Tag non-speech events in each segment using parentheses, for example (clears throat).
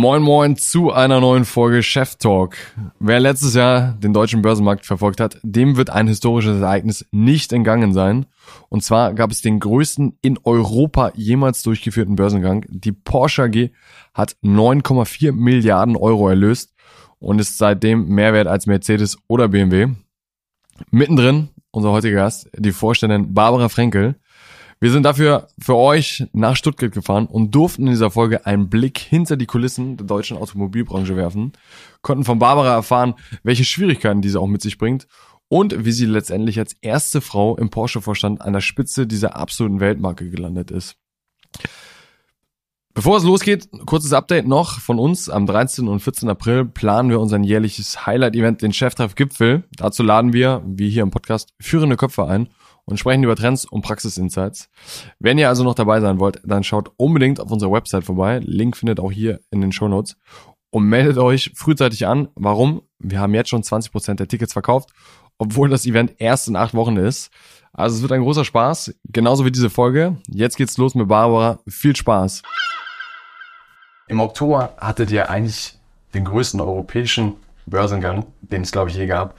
Moin Moin zu einer neuen Folge Chef Talk. Wer letztes Jahr den deutschen Börsenmarkt verfolgt hat, dem wird ein historisches Ereignis nicht entgangen sein. Und zwar gab es den größten in Europa jemals durchgeführten Börsengang. Die Porsche AG hat 9,4 Milliarden Euro erlöst und ist seitdem mehr wert als Mercedes oder BMW. Mittendrin unser heutiger Gast, die Vorständin Barbara Frenkel. Wir sind dafür für euch nach Stuttgart gefahren und durften in dieser Folge einen Blick hinter die Kulissen der deutschen Automobilbranche werfen, konnten von Barbara erfahren, welche Schwierigkeiten diese auch mit sich bringt und wie sie letztendlich als erste Frau im Porsche-Vorstand an der Spitze dieser absoluten Weltmarke gelandet ist. Bevor es losgeht, kurzes Update noch von uns. Am 13. und 14. April planen wir unser jährliches Highlight-Event, den Cheftreff Gipfel. Dazu laden wir, wie hier im Podcast, führende Köpfe ein und sprechen über Trends und Praxisinsights. Wenn ihr also noch dabei sein wollt, dann schaut unbedingt auf unserer Website vorbei. Link findet auch hier in den Show Notes. Und meldet euch frühzeitig an. Warum? Wir haben jetzt schon 20% der Tickets verkauft, obwohl das Event erst in acht Wochen ist. Also es wird ein großer Spaß, genauso wie diese Folge. Jetzt geht's los mit Barbara. Viel Spaß. Im Oktober hattet ihr eigentlich den größten europäischen Börsengang, den es glaube ich je gab.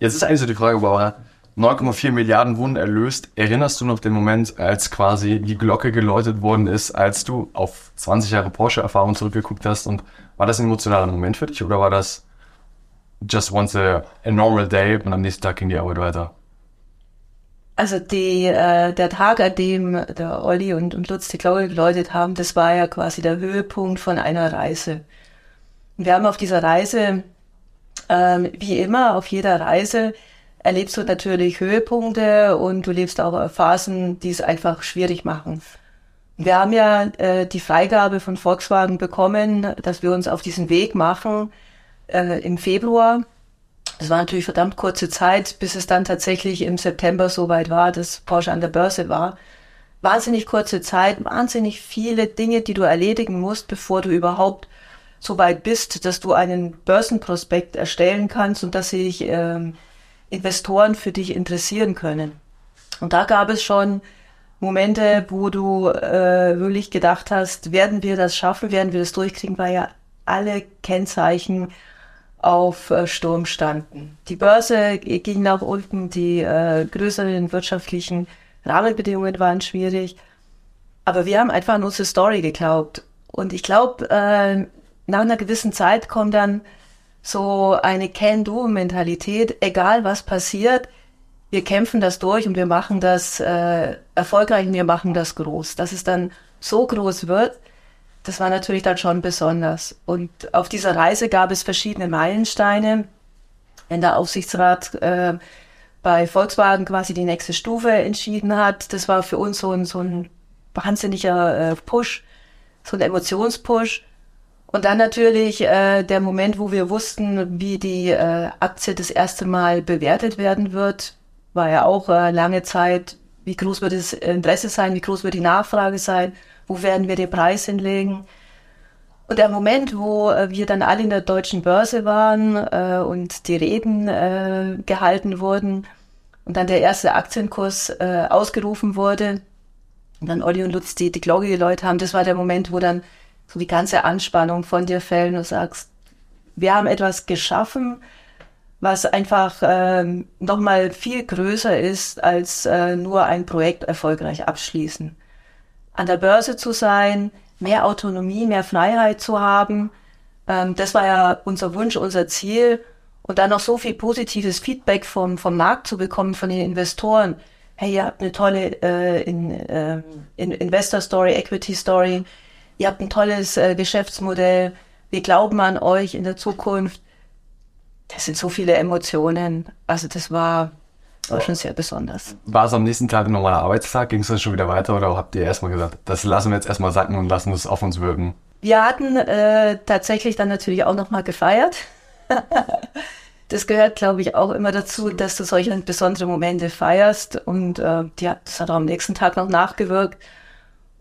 Jetzt ist eigentlich so die Frage, Barbara, 9,4 Milliarden wurden erlöst. Erinnerst du noch den Moment, als quasi die Glocke geläutet worden ist, als du auf 20 Jahre Porsche-Erfahrung zurückgeguckt hast? Und war das ein emotionaler Moment für dich oder war das just once a, a normal day und am nächsten Tag ging die Arbeit weiter? Also die, äh, der Tag, an dem der Olli und, und Lutz die Glocke geläutet haben, das war ja quasi der Höhepunkt von einer Reise. Wir haben auf dieser Reise, ähm, wie immer, auf jeder Reise erlebst du natürlich Höhepunkte und du lebst auch Phasen, die es einfach schwierig machen. Wir haben ja äh, die Freigabe von Volkswagen bekommen, dass wir uns auf diesen Weg machen äh, im Februar. Das war natürlich verdammt kurze Zeit, bis es dann tatsächlich im September soweit war, dass Porsche an der Börse war. Wahnsinnig kurze Zeit, wahnsinnig viele Dinge, die du erledigen musst, bevor du überhaupt so weit bist, dass du einen Börsenprospekt erstellen kannst und dass sich ähm, Investoren für dich interessieren können. Und da gab es schon Momente, wo du äh, wirklich gedacht hast, werden wir das schaffen, werden wir das durchkriegen, weil ja alle Kennzeichen auf äh, Sturm standen. Die Börse ging nach unten, die äh, größeren wirtschaftlichen Rahmenbedingungen waren schwierig, aber wir haben einfach an unsere Story geglaubt. Und ich glaube, äh, nach einer gewissen Zeit kommt dann so eine Can-Do-Mentalität, egal was passiert, wir kämpfen das durch und wir machen das äh, erfolgreich und wir machen das groß. Dass es dann so groß wird, das war natürlich dann schon besonders. Und auf dieser Reise gab es verschiedene Meilensteine. Wenn der Aufsichtsrat äh, bei Volkswagen quasi die nächste Stufe entschieden hat, das war für uns so ein, so ein wahnsinniger äh, Push, so ein Emotionspush. Und dann natürlich äh, der Moment, wo wir wussten, wie die äh, Aktie das erste Mal bewertet werden wird, war ja auch äh, lange Zeit, wie groß wird das Interesse sein, wie groß wird die Nachfrage sein, wo werden wir den Preis hinlegen. Und der Moment, wo äh, wir dann alle in der deutschen Börse waren äh, und die Reden äh, gehalten wurden und dann der erste Aktienkurs äh, ausgerufen wurde und dann Olli und Lutz die, die Glocke geläutet haben, das war der Moment, wo dann so die ganze Anspannung von dir fällt und sagst, wir haben etwas geschaffen, was einfach ähm, nochmal viel größer ist, als äh, nur ein Projekt erfolgreich abschließen. An der Börse zu sein, mehr Autonomie, mehr Freiheit zu haben, ähm, das war ja unser Wunsch, unser Ziel. Und dann noch so viel positives Feedback vom, vom Markt zu bekommen, von den Investoren. Hey, ihr habt eine tolle äh, in, äh, in Investor Story, Equity Story ihr habt ein tolles äh, Geschäftsmodell, wir glauben an euch in der Zukunft. Das sind so viele Emotionen. Also das war, war schon sehr besonders. War es am nächsten Tag ein normaler Arbeitstag? Ging es dann schon wieder weiter oder habt ihr erstmal gesagt, das lassen wir jetzt erstmal sacken und lassen es auf uns wirken? Wir hatten äh, tatsächlich dann natürlich auch nochmal gefeiert. (laughs) das gehört, glaube ich, auch immer dazu, dass du solche besondere Momente feierst. Und äh, hat, das hat auch am nächsten Tag noch nachgewirkt.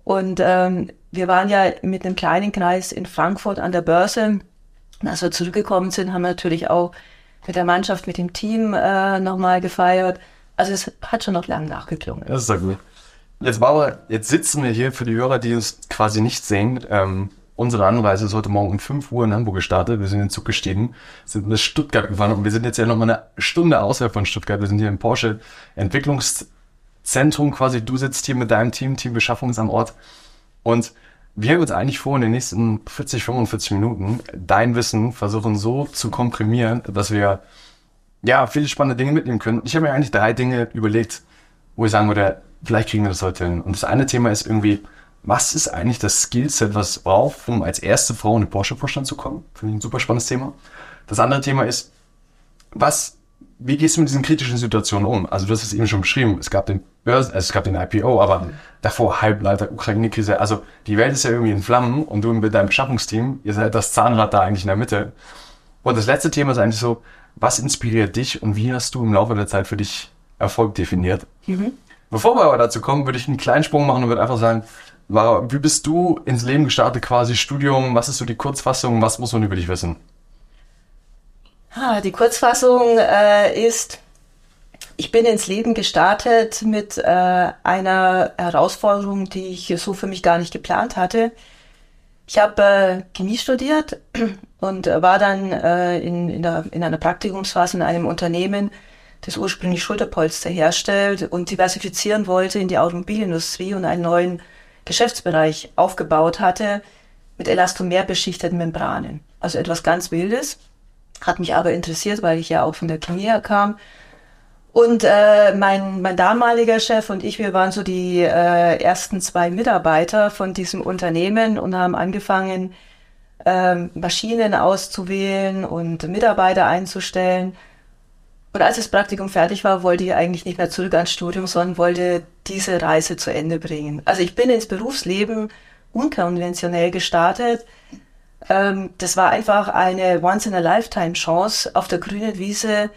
Und ähm, wir waren ja mit einem kleinen Kreis in Frankfurt an der Börse. Und als wir zurückgekommen sind, haben wir natürlich auch mit der Mannschaft, mit dem Team äh, nochmal gefeiert. Also es hat schon noch lange nachgeklungen. Das ist ja gut. Jetzt, Bauer, jetzt sitzen wir hier für die Hörer, die uns quasi nicht sehen. Ähm, unsere Anreise ist heute Morgen um 5 Uhr in Hamburg gestartet. Wir sind in den Zug gestiegen, sind bis Stuttgart gefahren und wir sind jetzt ja noch mal eine Stunde außerhalb von Stuttgart. Wir sind hier im Porsche Entwicklungszentrum quasi. Du sitzt hier mit deinem Team, Team Beschaffung ist am Ort. Und wir haben uns eigentlich vor, in den nächsten 40, 45 Minuten dein Wissen versuchen so zu komprimieren, dass wir ja viele spannende Dinge mitnehmen können. Ich habe mir eigentlich drei Dinge überlegt, wo ich sagen würde, vielleicht kriegen wir das heute hin. Und das eine Thema ist irgendwie, was ist eigentlich das Skillset, was braucht, um als erste Frau in den Porsche-Vorstand zu kommen? Finde ich ein super spannendes Thema. Das andere Thema ist, was wie gehst du mit diesen kritischen Situationen um? Also du hast es eben schon beschrieben, es gab den Börsen, also es gab den IPO, aber davor Halbleiter, Ukraine-Krise, also die Welt ist ja irgendwie in Flammen und du mit deinem Beschaffungsteam, ihr seid das Zahnrad da eigentlich in der Mitte. Und das letzte Thema ist eigentlich so, was inspiriert dich und wie hast du im Laufe der Zeit für dich Erfolg definiert? Mhm. Bevor wir aber dazu kommen, würde ich einen kleinen Sprung machen und würde einfach sagen, wie bist du ins Leben gestartet, quasi Studium, was ist so die Kurzfassung, was muss man über dich wissen? Ah, die Kurzfassung äh, ist, ich bin ins Leben gestartet mit äh, einer Herausforderung, die ich so für mich gar nicht geplant hatte. Ich habe äh, Chemie studiert (clears throat) und war dann äh, in, in, der, in einer Praktikumsphase in einem Unternehmen, das ursprünglich Schulterpolster herstellt und diversifizieren wollte in die Automobilindustrie und einen neuen Geschäftsbereich aufgebaut hatte mit elastomer beschichteten Membranen. Also etwas ganz Wildes. Hat mich aber interessiert, weil ich ja auch von der her kam. Und äh, mein, mein damaliger Chef und ich, wir waren so die äh, ersten zwei Mitarbeiter von diesem Unternehmen und haben angefangen, ähm, Maschinen auszuwählen und Mitarbeiter einzustellen. Und als das Praktikum fertig war, wollte ich eigentlich nicht mehr zurück ans Studium, sondern wollte diese Reise zu Ende bringen. Also ich bin ins Berufsleben unkonventionell gestartet, ähm, das war einfach eine Once-in-a-Lifetime-Chance, auf der grünen Wiese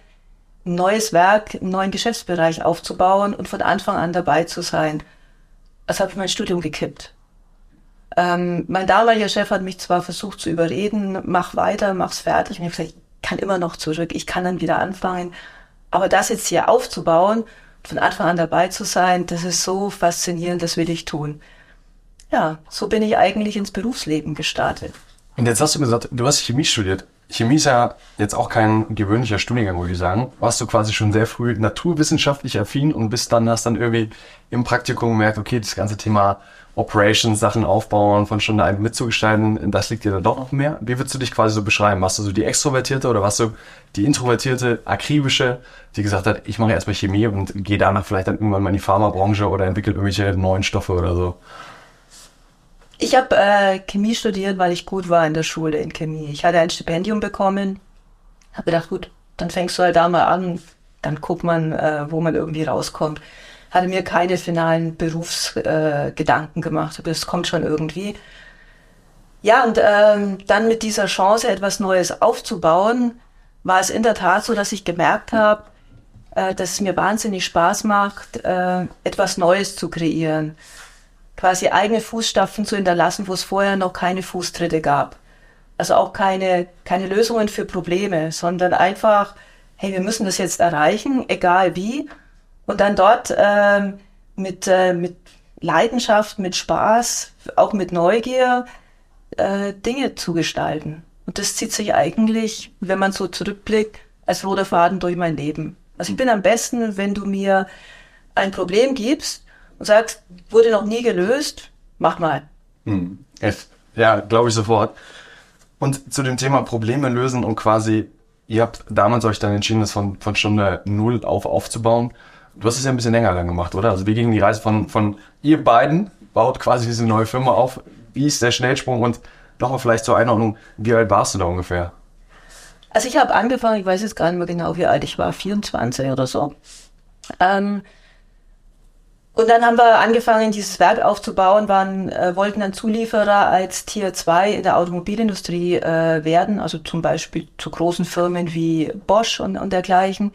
ein neues Werk, einen neuen Geschäftsbereich aufzubauen und von Anfang an dabei zu sein. Das habe ich mein Studium gekippt. Ähm, mein damaliger Chef hat mich zwar versucht zu überreden, mach weiter, mach's fertig. Und ich habe gesagt, ich kann immer noch zurück, ich kann dann wieder anfangen. Aber das jetzt hier aufzubauen, von Anfang an dabei zu sein, das ist so faszinierend, das will ich tun. Ja, so bin ich eigentlich ins Berufsleben gestartet. Und jetzt hast du gesagt, du hast Chemie studiert. Chemie ist ja jetzt auch kein gewöhnlicher Studiengang, würde ich sagen. Warst du quasi schon sehr früh naturwissenschaftlich affin und bist dann, hast dann irgendwie im Praktikum gemerkt, okay, das ganze Thema Operations, Sachen aufbauen, von Stunde ein mitzugestalten, das liegt dir dann doch noch mehr. Wie würdest du dich quasi so beschreiben? Warst du so die Extrovertierte oder warst du die introvertierte, akribische, die gesagt hat, ich mache erstmal Chemie und gehe danach vielleicht dann irgendwann mal in die Pharmabranche oder entwickle irgendwelche neuen Stoffe oder so? Ich habe äh, Chemie studiert, weil ich gut war in der Schule in Chemie. Ich hatte ein Stipendium bekommen, habe gedacht, gut, dann fängst du halt da mal an, dann guckt man, äh, wo man irgendwie rauskommt. Hatte mir keine finalen Berufsgedanken äh, gemacht, aber es kommt schon irgendwie. Ja, und ähm, dann mit dieser Chance, etwas Neues aufzubauen, war es in der Tat so, dass ich gemerkt habe, äh, dass es mir wahnsinnig Spaß macht, äh, etwas Neues zu kreieren quasi eigene Fußstapfen zu hinterlassen, wo es vorher noch keine Fußtritte gab. Also auch keine, keine Lösungen für Probleme, sondern einfach, hey, wir müssen das jetzt erreichen, egal wie. Und dann dort ähm, mit, äh, mit Leidenschaft, mit Spaß, auch mit Neugier äh, Dinge zu gestalten. Und das zieht sich eigentlich, wenn man so zurückblickt, als roter Faden durch mein Leben. Also ich bin am besten, wenn du mir ein Problem gibst und sagst, wurde noch nie gelöst, mach mal. Hm. Ja, glaube ich sofort. Und zu dem Thema Probleme lösen und quasi, ihr habt damals euch dann entschieden, das von, von Stunde Null auf aufzubauen. Du hast es ja ein bisschen länger dann gemacht, oder? Also wie ging die Reise von, von ihr beiden, baut quasi diese neue Firma auf. Wie ist der Schnellsprung und nochmal vielleicht zur Einordnung, wie alt warst du da ungefähr? Also ich habe angefangen, ich weiß jetzt gar nicht mehr genau, wie alt ich war, 24 oder so. Ähm, und dann haben wir angefangen, dieses Werk aufzubauen, waren, äh, wollten dann Zulieferer als Tier 2 in der Automobilindustrie äh, werden, also zum Beispiel zu großen Firmen wie Bosch und, und dergleichen.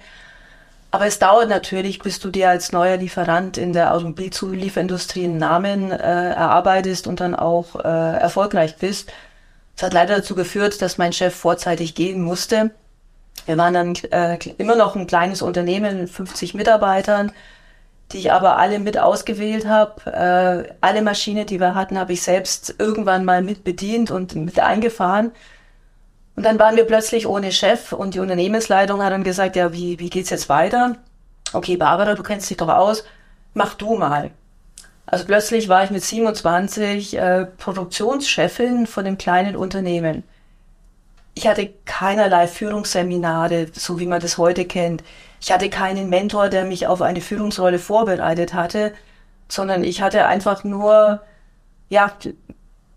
Aber es dauert natürlich, bis du dir als neuer Lieferant in der Automobilzulieferindustrie einen Namen äh, erarbeitest und dann auch äh, erfolgreich bist. Das hat leider dazu geführt, dass mein Chef vorzeitig gehen musste. Wir waren dann äh, immer noch ein kleines Unternehmen mit 50 Mitarbeitern die ich aber alle mit ausgewählt habe. Äh, alle Maschinen, die wir hatten, habe ich selbst irgendwann mal mit bedient und mit eingefahren. Und dann waren wir plötzlich ohne Chef und die Unternehmensleitung hat dann gesagt, ja, wie, wie geht's jetzt weiter? Okay, Barbara, du kennst dich doch aus, mach du mal. Also plötzlich war ich mit 27 äh, Produktionschefin von einem kleinen Unternehmen. Ich hatte keinerlei Führungsseminare, so wie man das heute kennt. Ich hatte keinen Mentor, der mich auf eine Führungsrolle vorbereitet hatte, sondern ich hatte einfach nur, ja,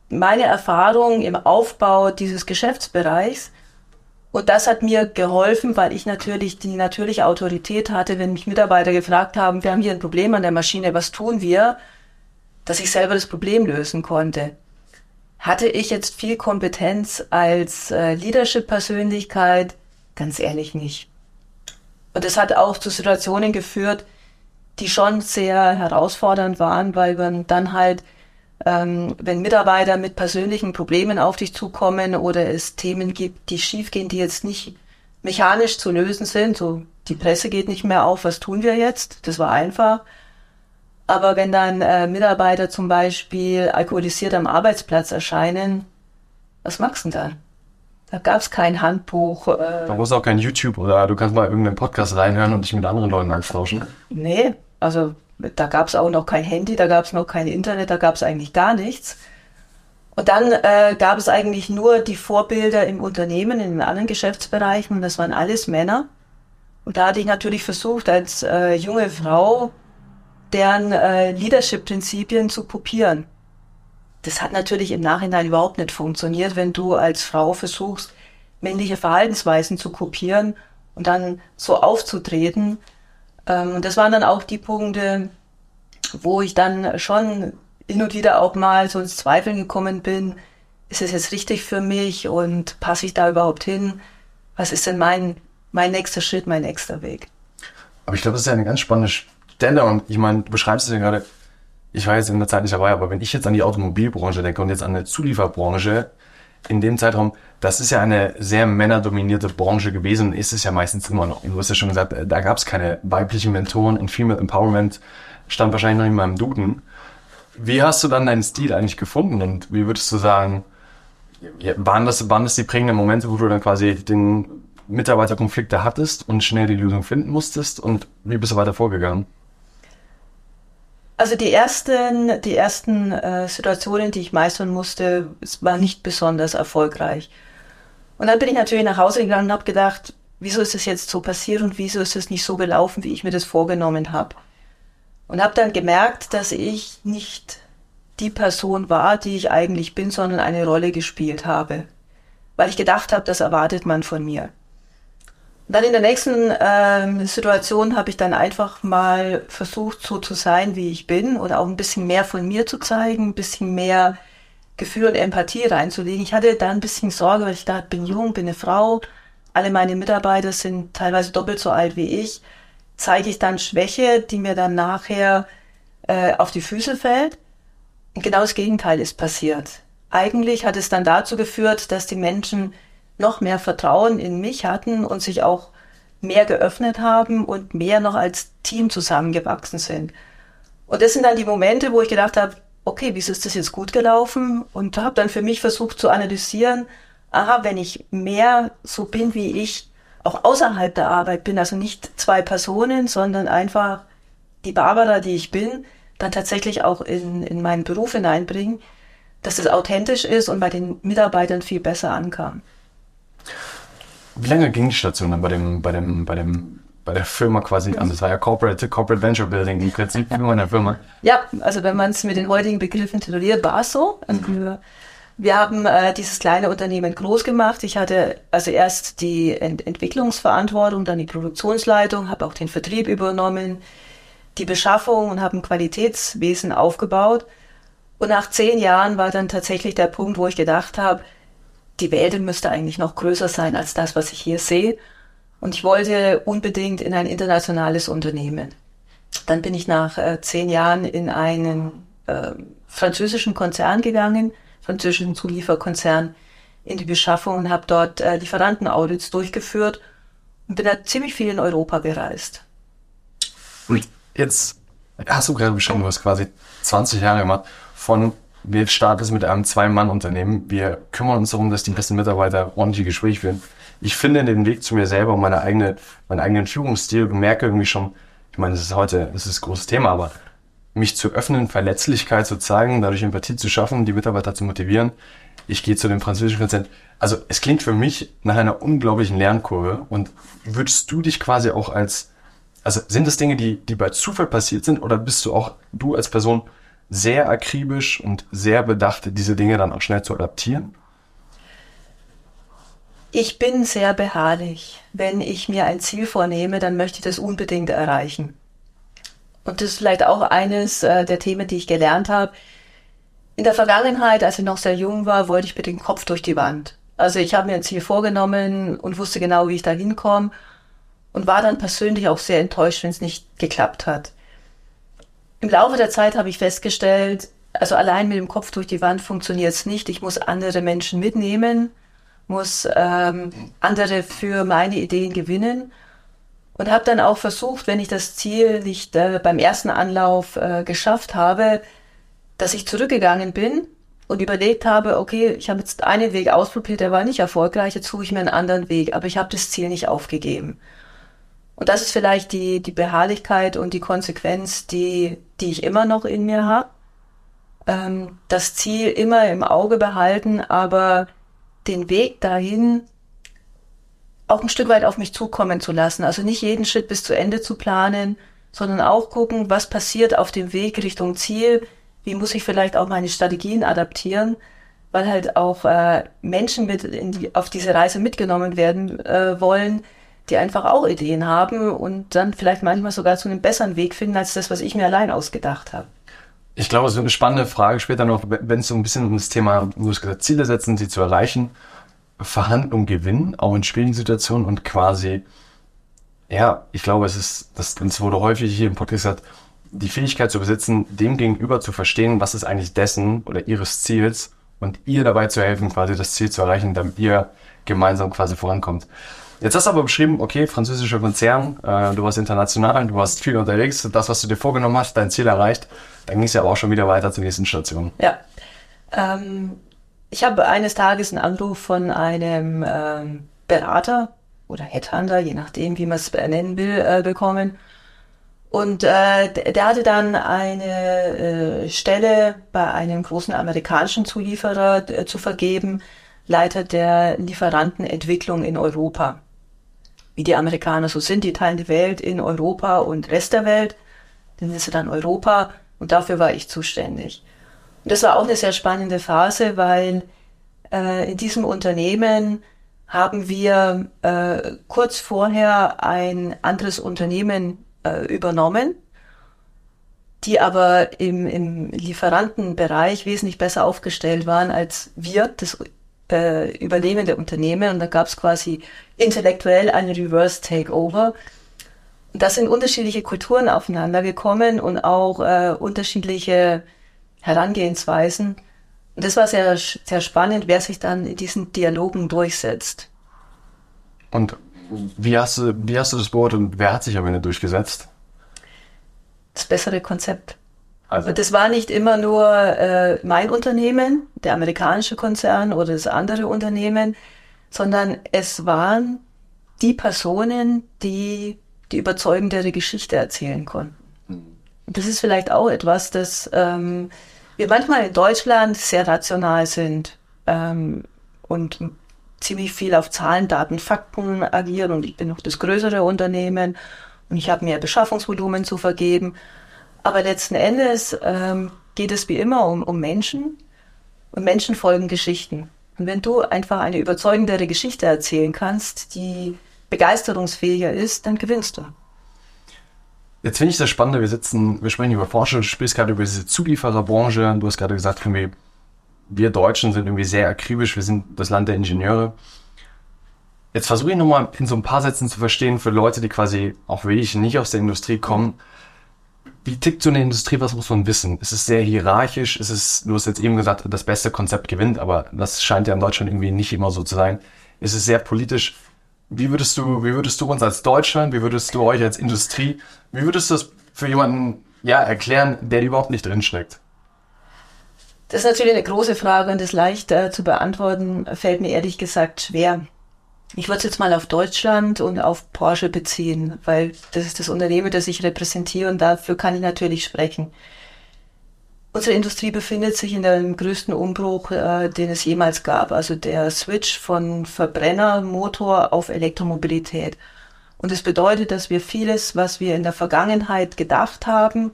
meine Erfahrung im Aufbau dieses Geschäftsbereichs. Und das hat mir geholfen, weil ich natürlich die natürliche Autorität hatte, wenn mich Mitarbeiter gefragt haben, wir haben hier ein Problem an der Maschine, was tun wir? Dass ich selber das Problem lösen konnte. Hatte ich jetzt viel Kompetenz als äh, Leadership-Persönlichkeit? Ganz ehrlich nicht. Und das hat auch zu Situationen geführt, die schon sehr herausfordernd waren, weil man dann halt, ähm, wenn Mitarbeiter mit persönlichen Problemen auf dich zukommen oder es Themen gibt, die schiefgehen, die jetzt nicht mechanisch zu lösen sind, so die Presse geht nicht mehr auf, was tun wir jetzt? Das war einfach. Aber wenn dann äh, Mitarbeiter zum Beispiel alkoholisiert am Arbeitsplatz erscheinen, was machst du denn dann? Da gab es kein Handbuch. Äh, da muss auch kein YouTube oder du kannst mal irgendeinen Podcast reinhören und dich mit anderen Leuten austauschen. Nee, also da gab es auch noch kein Handy, da gab es noch kein Internet, da gab es eigentlich gar nichts. Und dann äh, gab es eigentlich nur die Vorbilder im Unternehmen, in den anderen Geschäftsbereichen und das waren alles Männer. Und da hatte ich natürlich versucht, als äh, junge Frau deren äh, Leadership-Prinzipien zu kopieren das hat natürlich im Nachhinein überhaupt nicht funktioniert, wenn du als Frau versuchst, männliche Verhaltensweisen zu kopieren und dann so aufzutreten. Ähm, das waren dann auch die Punkte, wo ich dann schon hin und wieder auch mal so ins Zweifeln gekommen bin, ist es jetzt richtig für mich und passe ich da überhaupt hin? Was ist denn mein, mein nächster Schritt, mein nächster Weg? Aber ich glaube, das ist ja eine ganz spannende Stelle und ich meine, du beschreibst es ja gerade, ich war jetzt in der Zeit nicht dabei, aber wenn ich jetzt an die Automobilbranche denke und jetzt an die Zulieferbranche, in dem Zeitraum, das ist ja eine sehr männerdominierte Branche gewesen und ist es ja meistens immer noch. Du hast ja schon gesagt, da gab es keine weiblichen Mentoren und Female Empowerment stand wahrscheinlich noch in meinem Duden. Wie hast du dann deinen Stil eigentlich gefunden und wie würdest du sagen, waren das, waren das die prägenden Momente, wo du dann quasi den Mitarbeiterkonflikte hattest und schnell die Lösung finden musstest und wie bist du weiter vorgegangen? Also die ersten, die ersten äh, Situationen, die ich meistern musste, es war nicht besonders erfolgreich. Und dann bin ich natürlich nach Hause gegangen und habe gedacht, wieso ist es jetzt so passiert und wieso ist es nicht so gelaufen, wie ich mir das vorgenommen habe. Und habe dann gemerkt, dass ich nicht die Person war, die ich eigentlich bin, sondern eine Rolle gespielt habe. Weil ich gedacht habe, das erwartet man von mir. Dann in der nächsten ähm, Situation habe ich dann einfach mal versucht, so zu sein, wie ich bin oder auch ein bisschen mehr von mir zu zeigen, ein bisschen mehr Gefühl und Empathie reinzulegen. Ich hatte da ein bisschen Sorge, weil ich dachte, bin jung, bin eine Frau, alle meine Mitarbeiter sind teilweise doppelt so alt wie ich. Zeige ich dann Schwäche, die mir dann nachher äh, auf die Füße fällt? Und genau das Gegenteil ist passiert. Eigentlich hat es dann dazu geführt, dass die Menschen noch mehr Vertrauen in mich hatten und sich auch mehr geöffnet haben und mehr noch als Team zusammengewachsen sind. Und das sind dann die Momente, wo ich gedacht habe, okay, wieso ist das jetzt gut gelaufen? Und habe dann für mich versucht zu analysieren, aha, wenn ich mehr so bin, wie ich auch außerhalb der Arbeit bin, also nicht zwei Personen, sondern einfach die Barbara, die ich bin, dann tatsächlich auch in, in meinen Beruf hineinbringen, dass es authentisch ist und bei den Mitarbeitern viel besser ankam. Wie lange ging die Station dann bei dem, bei dem, bei dem, bei der Firma quasi an? Das war ja Corporate, Corporate Venture Building im Prinzip ja. in der Firma. Ja, also wenn man es mit den heutigen Begriffen tituliert, war es so. Mhm. wir, wir haben äh, dieses kleine Unternehmen groß gemacht. Ich hatte also erst die Ent Entwicklungsverantwortung, dann die Produktionsleitung, habe auch den Vertrieb übernommen, die Beschaffung und habe ein Qualitätswesen aufgebaut. Und nach zehn Jahren war dann tatsächlich der Punkt, wo ich gedacht habe, die Welt müsste eigentlich noch größer sein als das, was ich hier sehe. Und ich wollte unbedingt in ein internationales Unternehmen. Dann bin ich nach äh, zehn Jahren in einen äh, französischen Konzern gegangen, französischen Zulieferkonzern, in die Beschaffung und habe dort äh, Lieferantenaudits durchgeführt und bin da ziemlich viel in Europa gereist. Und jetzt Hast du gerade beschrieben, du hast quasi 20 Jahre gemacht von wir starten es mit einem Zwei-Mann-Unternehmen. Wir kümmern uns darum, dass die besten Mitarbeiter ordentliche Gespräche führen. Ich finde den Weg zu mir selber und meine eigene, meinen eigenen Führungsstil merke irgendwie schon, ich meine, das ist heute, das ist ein großes Thema, aber mich zu öffnen, Verletzlichkeit zu zeigen, dadurch Empathie zu schaffen, die Mitarbeiter zu motivieren. Ich gehe zu dem französischen Rezent. Also es klingt für mich nach einer unglaublichen Lernkurve. Und würdest du dich quasi auch als, also sind das Dinge, die, die bei Zufall passiert sind, oder bist du auch du als Person sehr akribisch und sehr bedacht, diese Dinge dann auch schnell zu adaptieren? Ich bin sehr beharrlich. Wenn ich mir ein Ziel vornehme, dann möchte ich das unbedingt erreichen. Und das ist vielleicht auch eines äh, der Themen, die ich gelernt habe. In der Vergangenheit, als ich noch sehr jung war, wollte ich mit dem Kopf durch die Wand. Also ich habe mir ein Ziel vorgenommen und wusste genau, wie ich da hinkomme und war dann persönlich auch sehr enttäuscht, wenn es nicht geklappt hat. Im Laufe der Zeit habe ich festgestellt, also allein mit dem Kopf durch die Wand funktioniert es nicht. Ich muss andere Menschen mitnehmen, muss ähm, andere für meine Ideen gewinnen und habe dann auch versucht, wenn ich das Ziel nicht äh, beim ersten Anlauf äh, geschafft habe, dass ich zurückgegangen bin und überlegt habe, okay, ich habe jetzt einen Weg ausprobiert, der war nicht erfolgreich, jetzt suche ich mir einen anderen Weg, aber ich habe das Ziel nicht aufgegeben. Und das ist vielleicht die, die Beharrlichkeit und die Konsequenz, die, die ich immer noch in mir habe. Ähm, das Ziel immer im Auge behalten, aber den Weg dahin auch ein Stück weit auf mich zukommen zu lassen. Also nicht jeden Schritt bis zu Ende zu planen, sondern auch gucken, was passiert auf dem Weg Richtung Ziel. Wie muss ich vielleicht auch meine Strategien adaptieren, weil halt auch äh, Menschen mit in die, auf diese Reise mitgenommen werden äh, wollen, die einfach auch Ideen haben und dann vielleicht manchmal sogar zu einem besseren Weg finden als das, was ich mir allein ausgedacht habe. Ich glaube, es ist eine spannende Frage später noch, wenn es so ein bisschen um das Thema, du hast gesagt, Ziele setzen, sie zu erreichen, Verhandlungen gewinnen, auch in schwierigen Situationen und quasi, ja, ich glaube, es ist, das, das wurde häufig hier im Podcast gesagt, die Fähigkeit zu besitzen, dem gegenüber zu verstehen, was ist eigentlich dessen oder ihres Ziels und ihr dabei zu helfen, quasi das Ziel zu erreichen, damit ihr gemeinsam quasi vorankommt. Jetzt hast du aber beschrieben, okay, französischer Konzern, äh, du warst international, du warst viel unterwegs, das, was du dir vorgenommen hast, dein Ziel erreicht, dann ging es ja aber auch schon wieder weiter zur nächsten Station. Ja. Ähm, ich habe eines Tages einen Anruf von einem ähm, Berater oder Headhunter, je nachdem, wie man es nennen will, äh, bekommen. Und äh, der hatte dann eine äh, Stelle bei einem großen amerikanischen Zulieferer äh, zu vergeben, Leiter der Lieferantenentwicklung in Europa wie die Amerikaner so sind, die teilen die Welt in Europa und Rest der Welt. Dann ist sie dann Europa und dafür war ich zuständig. Und das war auch eine sehr spannende Phase, weil äh, in diesem Unternehmen haben wir äh, kurz vorher ein anderes Unternehmen äh, übernommen, die aber im, im Lieferantenbereich wesentlich besser aufgestellt waren als wir. Das äh, übernehmende Unternehmen und da gab es quasi intellektuell eine Reverse Takeover. Da sind unterschiedliche Kulturen aufeinander gekommen und auch äh, unterschiedliche Herangehensweisen. Und das war sehr, sehr spannend, wer sich dann in diesen Dialogen durchsetzt. Und wie hast du, wie hast du das Board und wer hat sich am Ende durchgesetzt? Das bessere Konzept. Also. Das war nicht immer nur äh, mein Unternehmen, der amerikanische Konzern oder das andere Unternehmen, sondern es waren die Personen, die die überzeugendere Geschichte erzählen konnten. Und das ist vielleicht auch etwas, dass ähm, wir manchmal in Deutschland sehr rational sind ähm, und ziemlich viel auf Zahlen, Daten, Fakten agieren und ich bin noch das größere Unternehmen und ich habe mehr Beschaffungsvolumen zu vergeben. Aber letzten Endes ähm, geht es wie immer um, um Menschen und Menschen folgen Geschichten. Und wenn du einfach eine überzeugendere Geschichte erzählen kannst, die begeisterungsfähiger ist, dann gewinnst du. Jetzt finde ich das Spannende, wir sitzen, wir sprechen über Forschung, du sprichst gerade über diese Zuliefererbranche, du hast gerade gesagt, wir, Deutschen sind irgendwie sehr akribisch, wir sind das Land der Ingenieure. Jetzt versuche ich nochmal in so ein paar Sätzen zu verstehen für Leute, die quasi auch wie ich nicht aus der Industrie kommen, wie tickt so eine Industrie? Was muss man wissen? Ist es sehr hierarchisch? Ist es, du hast jetzt eben gesagt, das beste Konzept gewinnt, aber das scheint ja in Deutschland irgendwie nicht immer so zu sein. Ist es sehr politisch? Wie würdest du, wie würdest du uns als Deutschland, wie würdest du euch als Industrie, wie würdest du das für jemanden ja, erklären, der überhaupt nicht drinsteckt? Das ist natürlich eine große Frage und das leicht äh, zu beantworten fällt mir ehrlich gesagt schwer. Ich würde es jetzt mal auf Deutschland und auf Porsche beziehen, weil das ist das Unternehmen, das ich repräsentiere und dafür kann ich natürlich sprechen. Unsere Industrie befindet sich in dem größten Umbruch, äh, den es jemals gab, also der Switch von Verbrennermotor auf Elektromobilität. Und das bedeutet, dass wir vieles, was wir in der Vergangenheit gedacht haben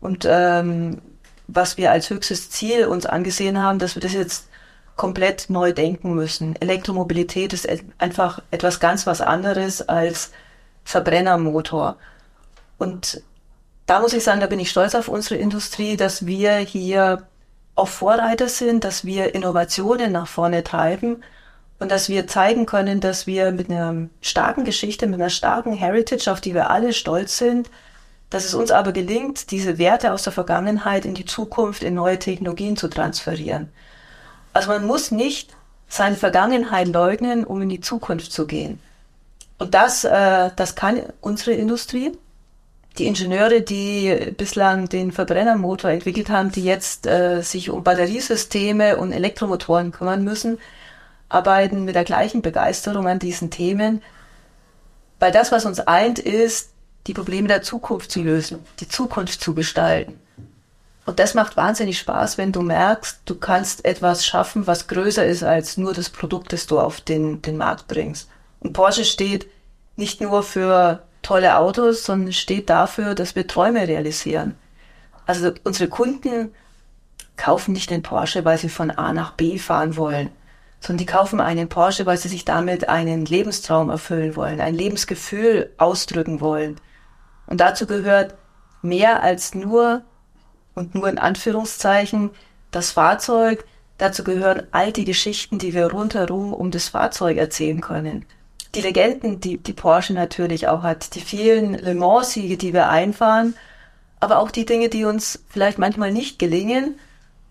und ähm, was wir als höchstes Ziel uns angesehen haben, dass wir das jetzt komplett neu denken müssen. Elektromobilität ist einfach etwas ganz was anderes als Verbrennermotor. Und da muss ich sagen, da bin ich stolz auf unsere Industrie, dass wir hier auch Vorreiter sind, dass wir Innovationen nach vorne treiben und dass wir zeigen können, dass wir mit einer starken Geschichte, mit einer starken Heritage, auf die wir alle stolz sind, dass es uns aber gelingt, diese Werte aus der Vergangenheit in die Zukunft, in neue Technologien zu transferieren. Also man muss nicht seine Vergangenheit leugnen, um in die Zukunft zu gehen. Und das, äh, das kann unsere Industrie. Die Ingenieure, die bislang den Verbrennermotor entwickelt haben, die jetzt äh, sich um Batteriesysteme und Elektromotoren kümmern müssen, arbeiten mit der gleichen Begeisterung an diesen Themen. Weil das, was uns eint, ist, die Probleme der Zukunft zu lösen, die Zukunft zu gestalten. Und das macht wahnsinnig Spaß, wenn du merkst, du kannst etwas schaffen, was größer ist als nur das Produkt, das du auf den, den Markt bringst. Und Porsche steht nicht nur für tolle Autos, sondern steht dafür, dass wir Träume realisieren. Also unsere Kunden kaufen nicht den Porsche, weil sie von A nach B fahren wollen, sondern die kaufen einen Porsche, weil sie sich damit einen Lebenstraum erfüllen wollen, ein Lebensgefühl ausdrücken wollen. Und dazu gehört mehr als nur und nur in Anführungszeichen das Fahrzeug. Dazu gehören all die Geschichten, die wir rundherum um das Fahrzeug erzählen können. Die Legenden, die, die Porsche natürlich auch hat, die vielen Le Mans-Siege, die wir einfahren, aber auch die Dinge, die uns vielleicht manchmal nicht gelingen.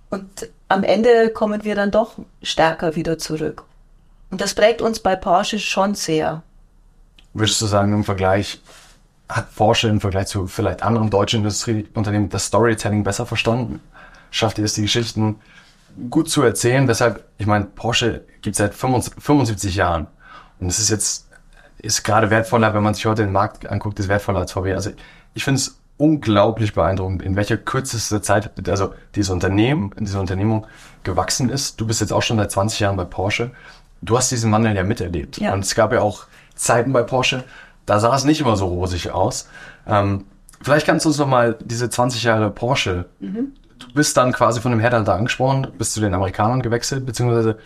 Und am Ende kommen wir dann doch stärker wieder zurück. Und das prägt uns bei Porsche schon sehr. Würdest du sagen, im Vergleich hat Porsche im Vergleich zu vielleicht anderen deutschen Industrieunternehmen das Storytelling besser verstanden? Schafft ihr es, die Geschichten gut zu erzählen? Deshalb, ich meine, Porsche gibt es seit 75 Jahren. Und es ist jetzt, ist gerade wertvoller, wenn man sich heute den Markt anguckt, ist wertvoller als VW. Also ich finde es unglaublich beeindruckend, in welcher kürzester Zeit, also dieses Unternehmen, diese Unternehmung gewachsen ist. Du bist jetzt auch schon seit 20 Jahren bei Porsche. Du hast diesen Wandel ja miterlebt. Ja. Und es gab ja auch Zeiten bei Porsche, da sah es nicht immer so rosig aus. Ähm, vielleicht kannst du uns noch mal diese 20 Jahre Porsche. Mhm. Du bist dann quasi von dem Headhunter angesprochen, bist zu den Amerikanern gewechselt, beziehungsweise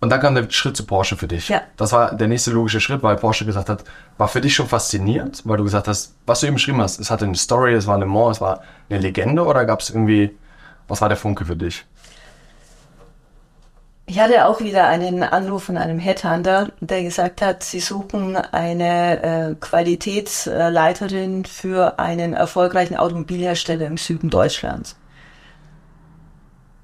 und dann kam der Schritt zu Porsche für dich. Ja. Das war der nächste logische Schritt, weil Porsche gesagt hat, war für dich schon faszinierend, weil du gesagt hast, was du eben beschrieben hast, es hatte eine Story, es war eine Mans, es war eine Legende oder gab es irgendwie, was war der Funke für dich? Ich hatte auch wieder einen Anruf von einem Headhunter, der gesagt hat, sie suchen eine äh, Qualitätsleiterin für einen erfolgreichen Automobilhersteller im Süden Deutschlands.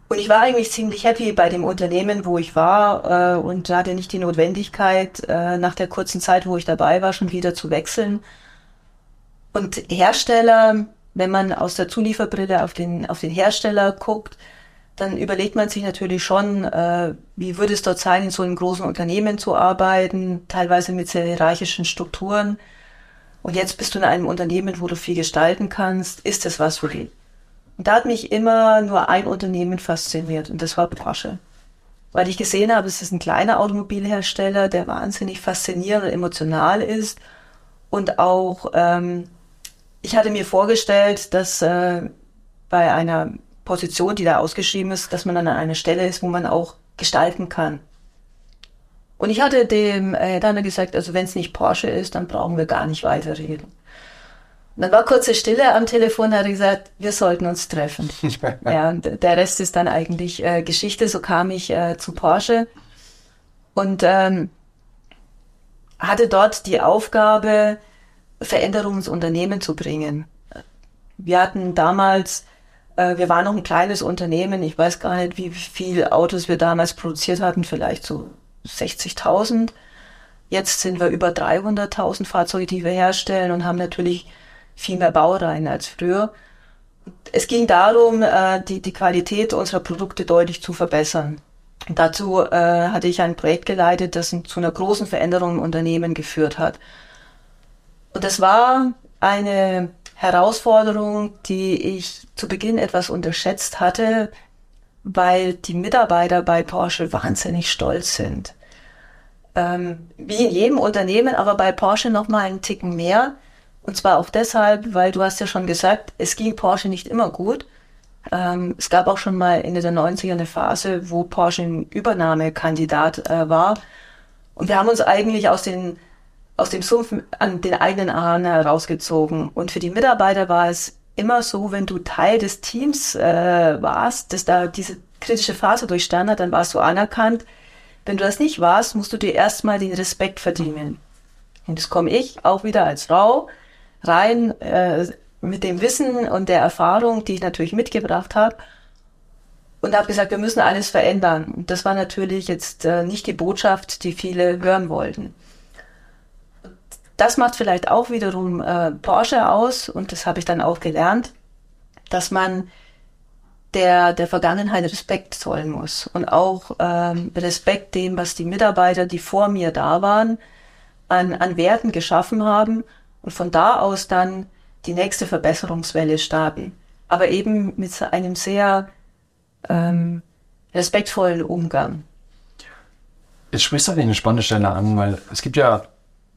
Und ich war eigentlich ziemlich happy bei dem Unternehmen, wo ich war äh, und hatte nicht die Notwendigkeit, äh, nach der kurzen Zeit, wo ich dabei war, schon wieder zu wechseln. Und Hersteller, wenn man aus der Zulieferbrille auf den, auf den Hersteller guckt, dann überlegt man sich natürlich schon, äh, wie würde es dort sein, in so einem großen Unternehmen zu arbeiten, teilweise mit sehr hierarchischen Strukturen. Und jetzt bist du in einem Unternehmen, wo du viel gestalten kannst. Ist das was für dich? Und da hat mich immer nur ein Unternehmen fasziniert und das war Porsche. Weil ich gesehen habe, es ist ein kleiner Automobilhersteller, der wahnsinnig faszinierend und emotional ist. Und auch, ähm, ich hatte mir vorgestellt, dass äh, bei einer Position, die da ausgeschrieben ist, dass man dann an einer Stelle ist, wo man auch gestalten kann. Und ich hatte dem äh, dann gesagt, also wenn es nicht Porsche ist, dann brauchen wir gar nicht weiterreden. Und dann war kurze Stille am Telefon, hat er gesagt, wir sollten uns treffen. (laughs) ja, und der Rest ist dann eigentlich äh, Geschichte. So kam ich äh, zu Porsche und ähm, hatte dort die Aufgabe, Veränderungen ins Unternehmen zu bringen. Wir hatten damals wir waren noch ein kleines Unternehmen. Ich weiß gar nicht, wie viele Autos wir damals produziert hatten. Vielleicht so 60.000. Jetzt sind wir über 300.000 Fahrzeuge, die wir herstellen und haben natürlich viel mehr Baureihen als früher. Es ging darum, äh, die, die Qualität unserer Produkte deutlich zu verbessern. Dazu äh, hatte ich ein Projekt geleitet, das zu einer großen Veränderung im Unternehmen geführt hat. Und das war eine Herausforderung, die ich zu Beginn etwas unterschätzt hatte, weil die Mitarbeiter bei Porsche wahnsinnig stolz sind. Ähm, wie in jedem Unternehmen, aber bei Porsche noch mal einen Ticken mehr. Und zwar auch deshalb, weil du hast ja schon gesagt, es ging Porsche nicht immer gut. Ähm, es gab auch schon mal Ende der 90er eine Phase, wo Porsche ein Übernahmekandidat äh, war. Und wir haben uns eigentlich aus den aus dem Sumpf an den eigenen Haaren herausgezogen. Und für die Mitarbeiter war es immer so, wenn du Teil des Teams äh, warst, das da diese kritische Phase durchstanden hat, dann warst du anerkannt. Wenn du das nicht warst, musst du dir erstmal den Respekt verdienen. Und das komme ich auch wieder als Frau rein äh, mit dem Wissen und der Erfahrung, die ich natürlich mitgebracht habe. Und habe gesagt, wir müssen alles verändern. Und das war natürlich jetzt äh, nicht die Botschaft, die viele hören wollten. Das macht vielleicht auch wiederum äh, Porsche aus und das habe ich dann auch gelernt, dass man der, der Vergangenheit Respekt zollen muss und auch ähm, Respekt dem, was die Mitarbeiter, die vor mir da waren, an, an Werten geschaffen haben und von da aus dann die nächste Verbesserungswelle starten. Aber eben mit einem sehr ähm, respektvollen Umgang. Jetzt sprichst du eine spannende Stelle an, weil es gibt ja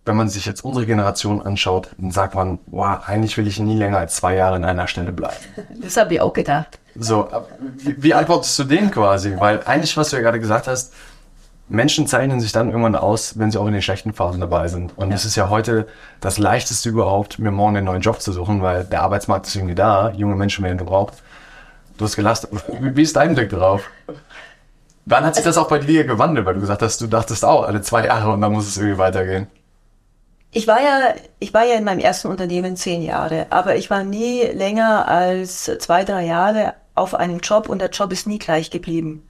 wenn man sich jetzt unsere Generation anschaut, dann sagt man, wow, eigentlich will ich nie länger als zwei Jahre in einer Stelle bleiben. (laughs) Das habe ich auch gedacht. So, wie, wie antwortest du denen quasi? Weil eigentlich, was du ja gerade gesagt hast, Menschen zeichnen sich dann irgendwann aus, wenn sie auch in den schlechten Phasen dabei sind. Und es ist ja heute das leichteste überhaupt, mir morgen einen neuen Job zu suchen, weil der Arbeitsmarkt ist irgendwie da, junge Menschen werden gebraucht. Du hast gelassen. Wie ist dein Blick drauf? Wann hat sich das auch bei dir gewandelt? Weil du gesagt hast, du dachtest auch alle zwei Jahre und dann muss es irgendwie weitergehen. Ich war ja, ich war ja in meinem ersten Unternehmen zehn Jahre, aber ich war nie länger als zwei, drei Jahre auf einem Job und der Job ist nie gleich geblieben.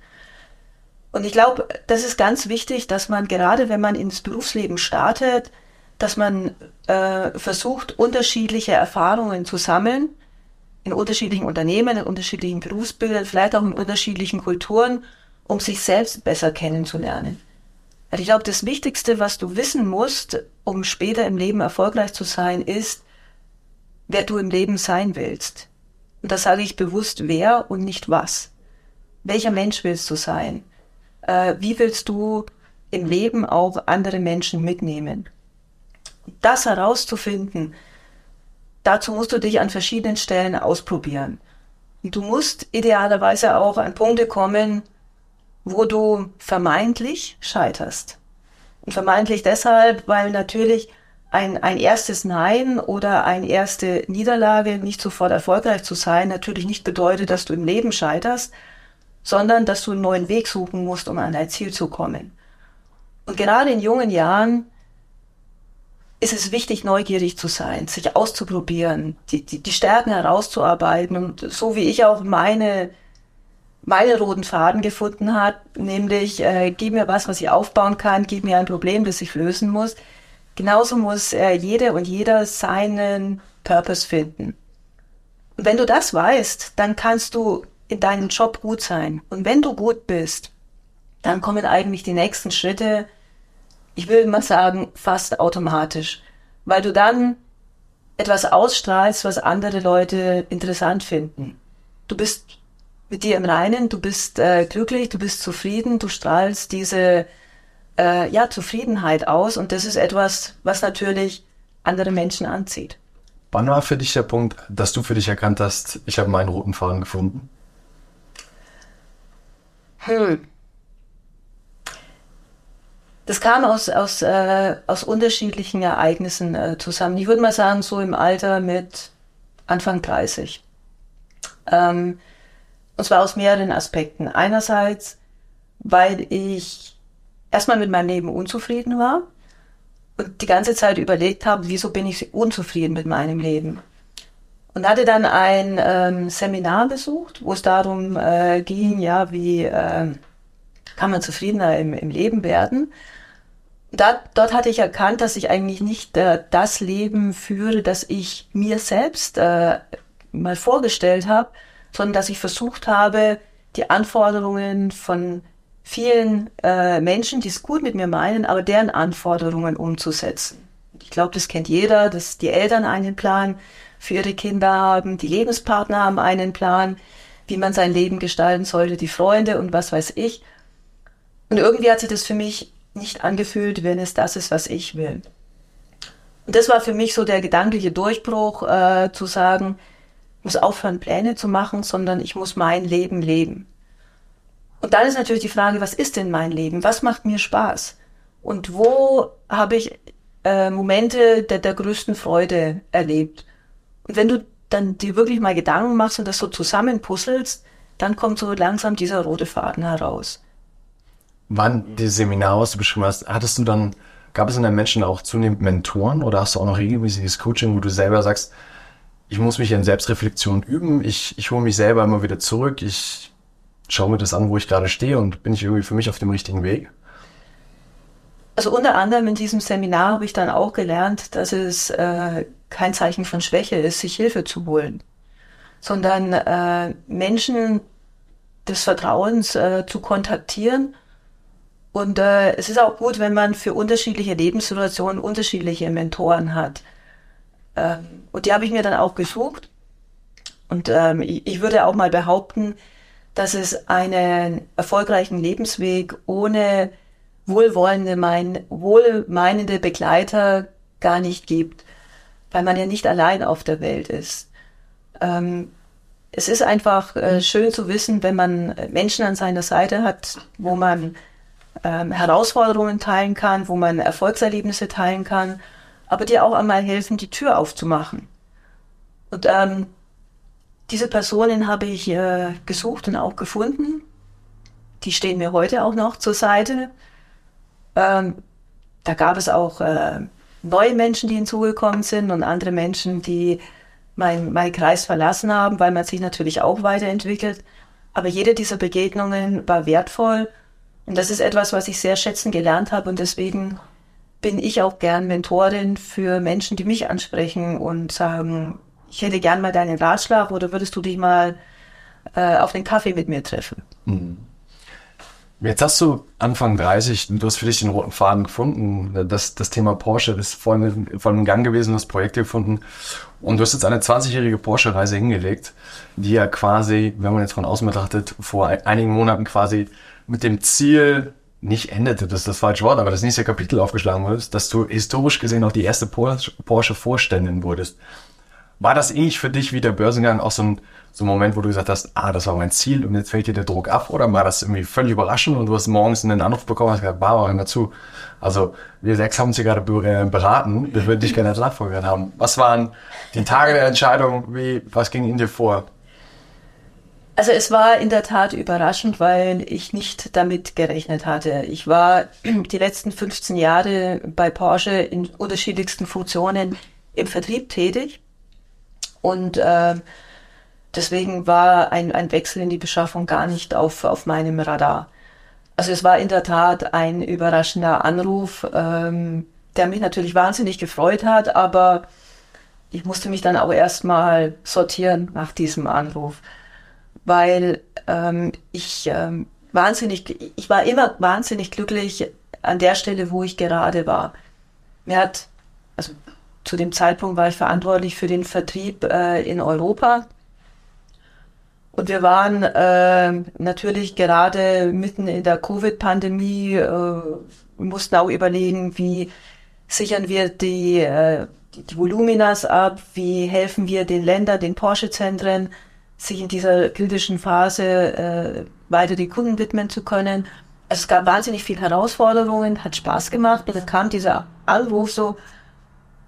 Und ich glaube, das ist ganz wichtig, dass man gerade, wenn man ins Berufsleben startet, dass man äh, versucht, unterschiedliche Erfahrungen zu sammeln, in unterschiedlichen Unternehmen, in unterschiedlichen Berufsbildern, vielleicht auch in unterschiedlichen Kulturen, um sich selbst besser kennenzulernen. Also ich glaube, das Wichtigste, was du wissen musst, um später im Leben erfolgreich zu sein, ist, wer du im Leben sein willst. Und das sage ich bewusst, wer und nicht was. Welcher Mensch willst du sein? Äh, wie willst du im Leben auch andere Menschen mitnehmen? Das herauszufinden, dazu musst du dich an verschiedenen Stellen ausprobieren. Und du musst idealerweise auch an Punkte kommen, wo du vermeintlich scheiterst. Und vermeintlich deshalb, weil natürlich ein, ein erstes Nein oder eine erste Niederlage, nicht sofort erfolgreich zu sein, natürlich nicht bedeutet, dass du im Leben scheiterst, sondern dass du einen neuen Weg suchen musst, um an dein Ziel zu kommen. Und gerade in jungen Jahren ist es wichtig, neugierig zu sein, sich auszuprobieren, die, die, die Stärken herauszuarbeiten und so wie ich auch meine meinen roten Faden gefunden hat, nämlich äh, gib mir was, was ich aufbauen kann, gib mir ein Problem, das ich lösen muss. Genauso muss äh, jede und jeder seinen Purpose finden. Und wenn du das weißt, dann kannst du in deinem Job gut sein. Und wenn du gut bist, dann kommen eigentlich die nächsten Schritte, ich will mal sagen, fast automatisch, weil du dann etwas ausstrahlst, was andere Leute interessant finden. Du bist mit dir im Reinen, du bist äh, glücklich, du bist zufrieden, du strahlst diese äh, ja, Zufriedenheit aus und das ist etwas, was natürlich andere Menschen anzieht. Wann war für dich der Punkt, dass du für dich erkannt hast, ich habe meinen roten Faden gefunden? Hm. Das kam aus, aus, äh, aus unterschiedlichen Ereignissen äh, zusammen. Ich würde mal sagen, so im Alter mit Anfang 30. Ähm, und zwar aus mehreren Aspekten. Einerseits, weil ich erstmal mit meinem Leben unzufrieden war und die ganze Zeit überlegt habe, wieso bin ich unzufrieden mit meinem Leben. Und hatte dann ein ähm, Seminar besucht, wo es darum äh, ging, ja, wie äh, kann man zufriedener im, im Leben werden. Da, dort hatte ich erkannt, dass ich eigentlich nicht äh, das Leben führe, das ich mir selbst äh, mal vorgestellt habe, sondern dass ich versucht habe, die Anforderungen von vielen äh, Menschen, die es gut mit mir meinen, aber deren Anforderungen umzusetzen. Ich glaube, das kennt jeder, dass die Eltern einen Plan für ihre Kinder haben, die Lebenspartner haben einen Plan, wie man sein Leben gestalten sollte, die Freunde und was weiß ich. Und irgendwie hat sich das für mich nicht angefühlt, wenn es das ist, was ich will. Und das war für mich so der gedankliche Durchbruch, äh, zu sagen, muss aufhören, Pläne zu machen, sondern ich muss mein Leben leben. Und dann ist natürlich die Frage, was ist denn mein Leben? Was macht mir Spaß? Und wo habe ich äh, Momente der, der größten Freude erlebt? Und wenn du dann dir wirklich mal Gedanken machst und das so zusammenpuzzelst, dann kommt so langsam dieser rote Faden heraus. Wann die Seminare, was du beschrieben hast, hattest du dann, gab es in deinen Menschen auch zunehmend Mentoren oder hast du auch noch regelmäßiges Coaching, wo du selber sagst, ich muss mich in Selbstreflexion üben, ich, ich hole mich selber immer wieder zurück, ich schaue mir das an, wo ich gerade stehe und bin ich irgendwie für mich auf dem richtigen Weg? Also unter anderem in diesem Seminar habe ich dann auch gelernt, dass es äh, kein Zeichen von Schwäche ist, sich Hilfe zu holen, sondern äh, Menschen des Vertrauens äh, zu kontaktieren. Und äh, es ist auch gut, wenn man für unterschiedliche Lebenssituationen unterschiedliche Mentoren hat. Ähm, und die habe ich mir dann auch gesucht. Und ähm, ich, würde auch mal behaupten, dass es einen erfolgreichen Lebensweg ohne wohlwollende, mein, wohlmeinende Begleiter gar nicht gibt, weil man ja nicht allein auf der Welt ist. Ähm, es ist einfach äh, schön zu wissen, wenn man Menschen an seiner Seite hat, wo man ähm, Herausforderungen teilen kann, wo man Erfolgserlebnisse teilen kann, aber die auch einmal helfen, die Tür aufzumachen. Und ähm, diese Personen habe ich äh, gesucht und auch gefunden. Die stehen mir heute auch noch zur Seite. Ähm, da gab es auch äh, neue Menschen, die hinzugekommen sind und andere Menschen, die meinen mein Kreis verlassen haben, weil man sich natürlich auch weiterentwickelt. Aber jede dieser Begegnungen war wertvoll und das ist etwas, was ich sehr schätzen gelernt habe und deswegen bin ich auch gern Mentorin für Menschen, die mich ansprechen und sagen, ich hätte gern mal deinen Ratschlag oder würdest du dich mal äh, auf den Kaffee mit mir treffen? Mhm. Jetzt hast du Anfang 30, du hast für dich den roten Faden gefunden. Das, das Thema Porsche ist voll, voll im Gang gewesen, du hast Projekte gefunden. Und du hast jetzt eine 20-jährige Porsche-Reise hingelegt, die ja quasi, wenn man jetzt von außen betrachtet, vor einigen Monaten quasi mit dem Ziel nicht endete, das ist das falsche Wort, aber das nächste Kapitel aufgeschlagen wurdest, dass du historisch gesehen auch die erste Porsche-Vorständin wurdest. War das ähnlich für dich wie der Börsengang auch so ein, so ein Moment, wo du gesagt hast, ah, das war mein Ziel und jetzt fällt dir der Druck ab? Oder war das irgendwie völlig überraschend und du hast morgens einen Anruf bekommen und hast gesagt, Barbara, dazu. Also, wir sechs haben uns hier gerade äh, beraten, wir würden dich gerne als Nachfolgerin haben. Was waren die Tage der Entscheidung? Wie, was ging in dir vor? Also es war in der Tat überraschend, weil ich nicht damit gerechnet hatte. Ich war (clears throat) die letzten 15 Jahre bei Porsche in unterschiedlichsten Funktionen im Vertrieb tätig und äh, deswegen war ein, ein Wechsel in die Beschaffung gar nicht auf, auf meinem Radar. Also es war in der Tat ein überraschender Anruf, ähm, der mich natürlich wahnsinnig gefreut hat, aber ich musste mich dann auch erstmal sortieren nach diesem Anruf, weil ähm, ich ähm, wahnsinnig, ich war immer wahnsinnig glücklich an der Stelle, wo ich gerade war. Mir hat, also zu dem Zeitpunkt war ich verantwortlich für den Vertrieb äh, in Europa. Und wir waren äh, natürlich gerade mitten in der Covid-Pandemie, äh, mussten auch überlegen, wie sichern wir die, äh, die, die Voluminas ab, wie helfen wir den Ländern, den Porsche-Zentren, sich in dieser kritischen Phase äh, weiter die Kunden widmen zu können. Es gab wahnsinnig viele Herausforderungen, hat Spaß gemacht. Und dann kam dieser Anruf so,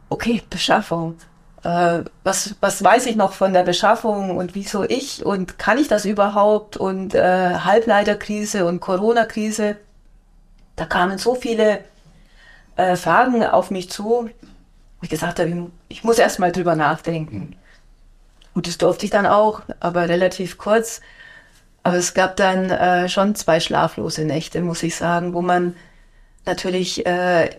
okay, Beschaffung. Äh, was, was weiß ich noch von der Beschaffung und wieso ich und kann ich das überhaupt und äh, Halbleiterkrise und Corona-Krise. Da kamen so viele äh, Fragen auf mich zu, wo ich gesagt habe, ich, ich muss erst mal drüber nachdenken. Und das durfte ich dann auch, aber relativ kurz. Aber es gab dann äh, schon zwei schlaflose Nächte, muss ich sagen, wo man natürlich äh,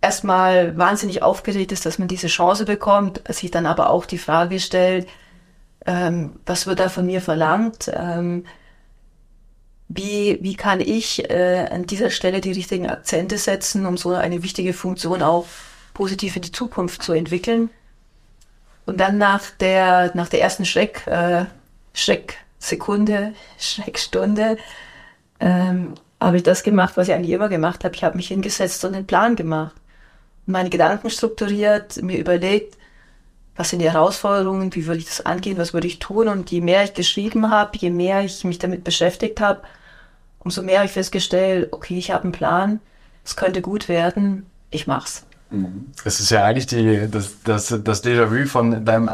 erstmal wahnsinnig aufgeregt ist, dass man diese Chance bekommt, sich dann aber auch die Frage stellt, ähm, was wird da von mir verlangt, ähm, wie, wie kann ich äh, an dieser Stelle die richtigen Akzente setzen, um so eine wichtige Funktion auch positiv in die Zukunft zu entwickeln. Und dann nach der, nach der ersten Schreck, äh, Schrecksekunde, (laughs) Schreckstunde, ähm, habe ich das gemacht, was ich eigentlich immer gemacht habe. Ich habe mich hingesetzt und einen Plan gemacht. Meine Gedanken strukturiert, mir überlegt, was sind die Herausforderungen, wie würde ich das angehen, was würde ich tun. Und je mehr ich geschrieben habe, je mehr ich mich damit beschäftigt habe, umso mehr habe ich festgestellt, okay, ich habe einen Plan, es könnte gut werden, ich mach's. Es ist ja eigentlich die, das, das, das Déjà-vu von deinem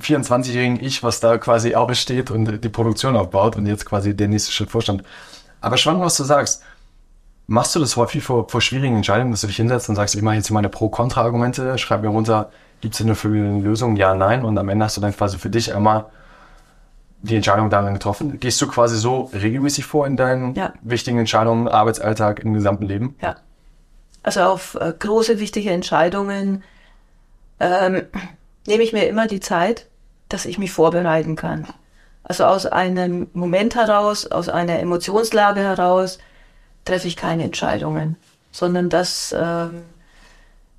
24-jährigen Ich, was da quasi auch besteht und die Produktion aufbaut und jetzt quasi der nächste Schritt Vorstand. Aber spannend, was du sagst. Machst du das häufig vor, vor schwierigen Entscheidungen, dass du dich hinsetzt und sagst, ich mache jetzt meine Pro-Kontra-Argumente, schreib mir runter, gibt es eine Lösung, ja, nein, und am Ende hast du dann quasi für dich einmal die Entscheidung darin getroffen. Gehst du quasi so regelmäßig vor in deinen ja. wichtigen Entscheidungen, Arbeitsalltag, im gesamten Leben? Ja. Also auf äh, große, wichtige Entscheidungen ähm, nehme ich mir immer die Zeit, dass ich mich vorbereiten kann. Also aus einem Moment heraus, aus einer Emotionslage heraus treffe ich keine Entscheidungen, sondern das ähm,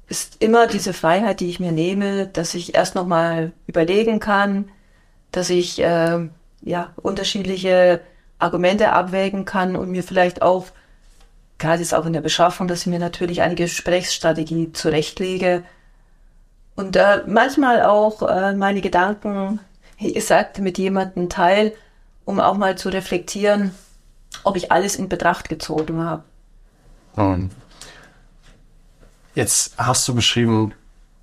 ist immer diese Freiheit, die ich mir nehme, dass ich erst nochmal überlegen kann, dass ich äh, ja unterschiedliche Argumente abwägen kann und mir vielleicht auch gerade jetzt auch in der Beschaffung, dass ich mir natürlich eine Gesprächsstrategie zurechtlege und äh, manchmal auch äh, meine Gedanken, wie gesagt, mit jemandem teile, um auch mal zu reflektieren, ob ich alles in Betracht gezogen habe. Jetzt hast du beschrieben,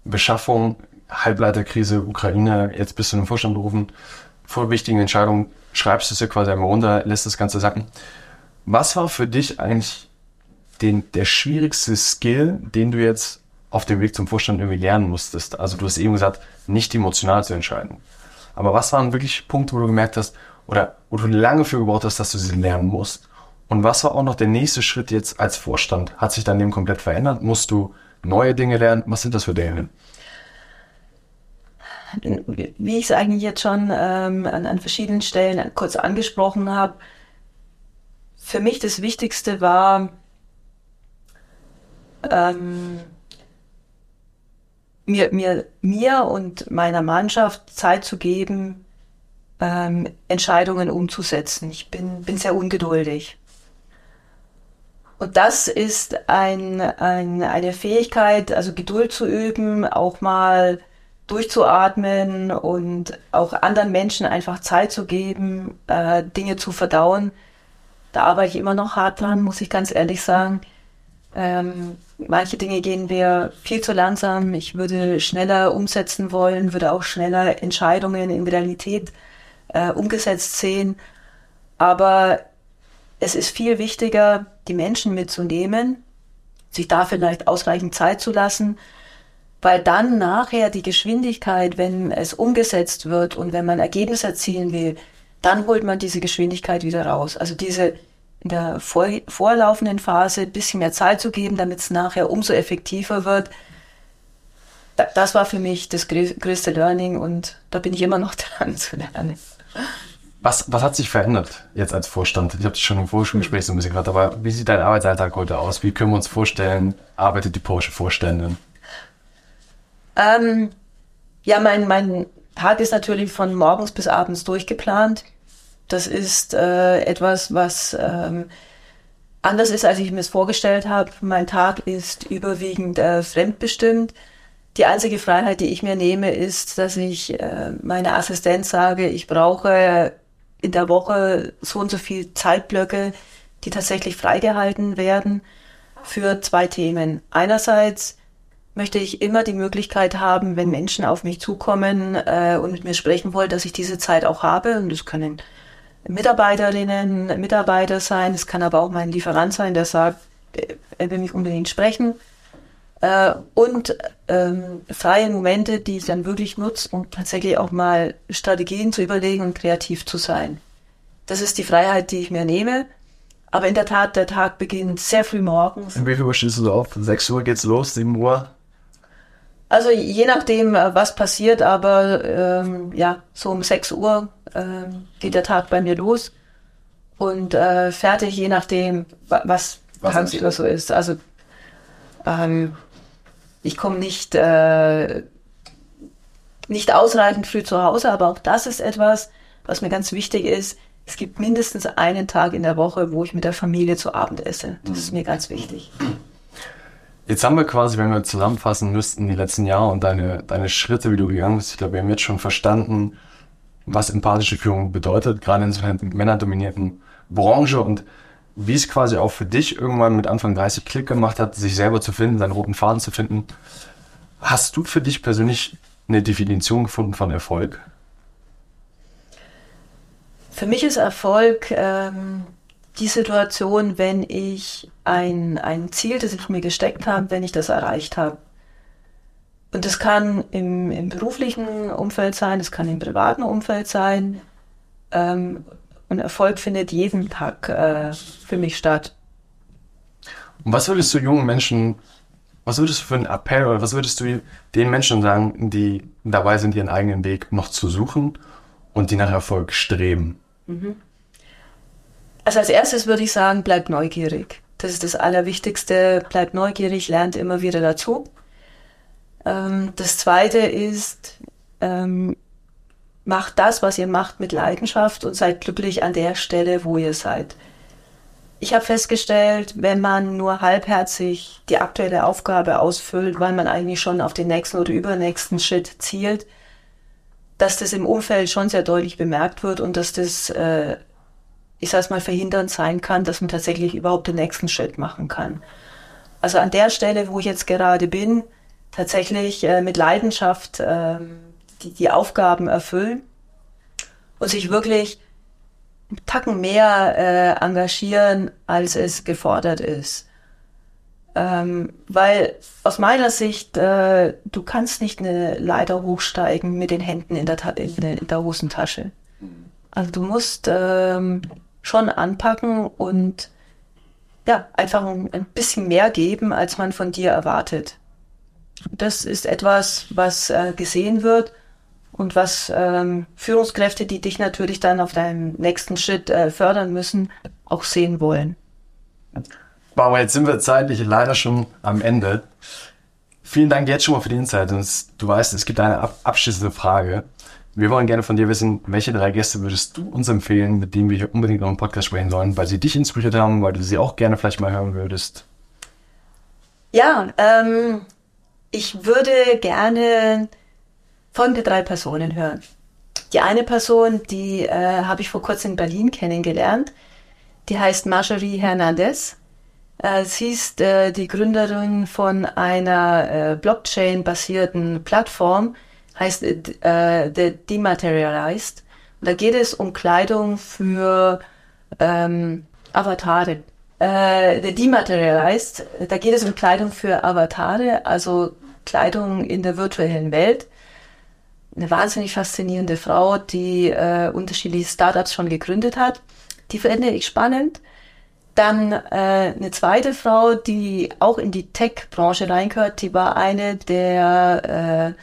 Beschaffung, Halbleiterkrise, Ukraine, jetzt bist du in den Vorstand berufen. Vor wichtigen Entscheidungen schreibst du es dir quasi einmal runter, lässt das Ganze sacken. Was war für dich eigentlich den, der schwierigste Skill, den du jetzt auf dem Weg zum Vorstand irgendwie lernen musstest? Also du hast eben gesagt, nicht emotional zu entscheiden. Aber was waren wirklich Punkte, wo du gemerkt hast, oder wo du lange für gebraucht hast, dass du sie lernen musst? Und was war auch noch der nächste Schritt jetzt als Vorstand? Hat sich dein Leben komplett verändert? Musst du neue Dinge lernen? Was sind das für Dinge? Wie ich es eigentlich jetzt schon ähm, an, an verschiedenen Stellen kurz angesprochen habe, für mich das Wichtigste war, ähm, mir, mir, mir und meiner Mannschaft Zeit zu geben, ähm, Entscheidungen umzusetzen. Ich bin, bin sehr ungeduldig. Und das ist ein, ein, eine Fähigkeit, also Geduld zu üben, auch mal durchzuatmen und auch anderen Menschen einfach Zeit zu geben, äh, Dinge zu verdauen. Da arbeite ich immer noch hart dran, muss ich ganz ehrlich sagen. Ähm, manche Dinge gehen mir viel zu langsam. Ich würde schneller umsetzen wollen, würde auch schneller Entscheidungen in Realität äh, umgesetzt sehen. Aber es ist viel wichtiger, die Menschen mitzunehmen, sich da vielleicht ausreichend Zeit zu lassen, weil dann nachher die Geschwindigkeit, wenn es umgesetzt wird und wenn man Ergebnisse erzielen will, dann holt man diese Geschwindigkeit wieder raus. Also diese in der vor, vorlaufenden Phase ein bisschen mehr Zeit zu geben, damit es nachher umso effektiver wird. das war für mich das größte Learning und da bin ich immer noch (laughs) dran zu lernen. Was, was hat sich verändert jetzt als Vorstand? Ich habe dich schon im Vorgespräch so ein bisschen gerade, aber wie sieht dein Arbeitsalltag heute aus? Wie können wir uns vorstellen, arbeitet die Porsche Vorständin? Ähm, ja, mein, mein Tag ist natürlich von morgens bis abends durchgeplant. Das ist äh, etwas, was ähm, anders ist, als ich mir es vorgestellt habe. Mein Tag ist überwiegend äh, fremdbestimmt. Die einzige Freiheit, die ich mir nehme, ist, dass ich äh, meiner Assistenz sage, ich brauche in der Woche so und so viel Zeitblöcke, die tatsächlich freigehalten werden für zwei Themen. Einerseits möchte ich immer die Möglichkeit haben, wenn Menschen auf mich zukommen äh, und mit mir sprechen wollen, dass ich diese Zeit auch habe. Und das können Mitarbeiterinnen, Mitarbeiter sein. Es kann aber auch mein Lieferant sein, der sagt, er will mich unbedingt sprechen. Äh, und ähm, freie Momente, die ich dann wirklich nutze, um tatsächlich auch mal Strategien zu überlegen und kreativ zu sein. Das ist die Freiheit, die ich mir nehme. Aber in der Tat, der Tag beginnt sehr früh morgens. Um wie viel Uhr stehst du auf? 6 Uhr geht's los, 7 Uhr? Also je nachdem, äh, was passiert, aber ähm, ja, so um 6 Uhr ähm, geht der Tag bei mir los und äh, fertig, je nachdem, was, was tagsüber so ist. Also ähm, ich komme nicht, äh, nicht ausreichend früh zu Hause, aber auch das ist etwas, was mir ganz wichtig ist. Es gibt mindestens einen Tag in der Woche, wo ich mit der Familie zu Abend esse. Das ist mir ganz wichtig. Jetzt haben wir quasi, wenn wir zusammenfassen müssten, die letzten Jahre und deine, deine Schritte, wie du gegangen bist. Ich glaube, wir haben jetzt schon verstanden, was empathische Führung bedeutet, gerade in so einer männerdominierten Branche und wie es quasi auch für dich irgendwann mit Anfang 30 Klick gemacht hat, sich selber zu finden, seinen roten Faden zu finden. Hast du für dich persönlich eine Definition gefunden von Erfolg? Für mich ist Erfolg ähm, die Situation, wenn ich ein, ein Ziel, das ich mir gesteckt habe, wenn ich das erreicht habe. Und das kann im, im beruflichen Umfeld sein, das kann im privaten Umfeld sein. Ähm, und Erfolg findet jeden Tag äh, für mich statt. Und was würdest du jungen Menschen, was würdest du für einen Appell oder was würdest du den Menschen sagen, die dabei sind, ihren eigenen Weg noch zu suchen und die nach Erfolg streben? Mhm. Also als erstes würde ich sagen, bleib neugierig. Das ist das Allerwichtigste. Bleib neugierig, lernt immer wieder dazu. Ähm, das zweite ist, ähm, macht das, was ihr macht, mit Leidenschaft und seid glücklich an der Stelle, wo ihr seid. Ich habe festgestellt, wenn man nur halbherzig die aktuelle Aufgabe ausfüllt, weil man eigentlich schon auf den nächsten oder übernächsten Schritt zielt, dass das im Umfeld schon sehr deutlich bemerkt wird und dass das äh, ich sage mal, verhindern sein kann, dass man tatsächlich überhaupt den nächsten Schritt machen kann. Also an der Stelle, wo ich jetzt gerade bin, tatsächlich äh, mit Leidenschaft äh, die, die Aufgaben erfüllen und sich wirklich einen Tacken mehr äh, engagieren, als es gefordert ist. Ähm, weil aus meiner Sicht, äh, du kannst nicht eine Leiter hochsteigen mit den Händen in der, in der, in der Hosentasche. Also du musst ähm, schon anpacken und ja, einfach ein bisschen mehr geben, als man von dir erwartet. Das ist etwas, was äh, gesehen wird und was ähm, Führungskräfte, die dich natürlich dann auf deinem nächsten Schritt äh, fördern müssen, auch sehen wollen. Wow, jetzt sind wir zeitlich leider schon am Ende. Vielen Dank jetzt schon mal für die Insight. Du weißt, es gibt eine abschließende Frage. Wir wollen gerne von dir wissen, welche drei Gäste würdest du uns empfehlen, mit denen wir hier unbedingt noch einen Podcast sprechen sollen, weil sie dich inspiriert haben, weil du sie auch gerne vielleicht mal hören würdest? Ja, ähm, ich würde gerne folgende drei Personen hören. Die eine Person, die äh, habe ich vor kurzem in Berlin kennengelernt. Die heißt Marjorie Hernandez. Äh, sie ist äh, die Gründerin von einer äh, Blockchain-basierten Plattform, heißt äh, The Dematerialized. Und da geht es um Kleidung für ähm, Avatare. Äh, The Dematerialized, da geht es um Kleidung für Avatare, also Kleidung in der virtuellen Welt. Eine wahnsinnig faszinierende Frau, die äh, unterschiedliche Startups schon gegründet hat. Die finde ich spannend. Dann äh, eine zweite Frau, die auch in die Tech-Branche reingehört, die war eine der äh,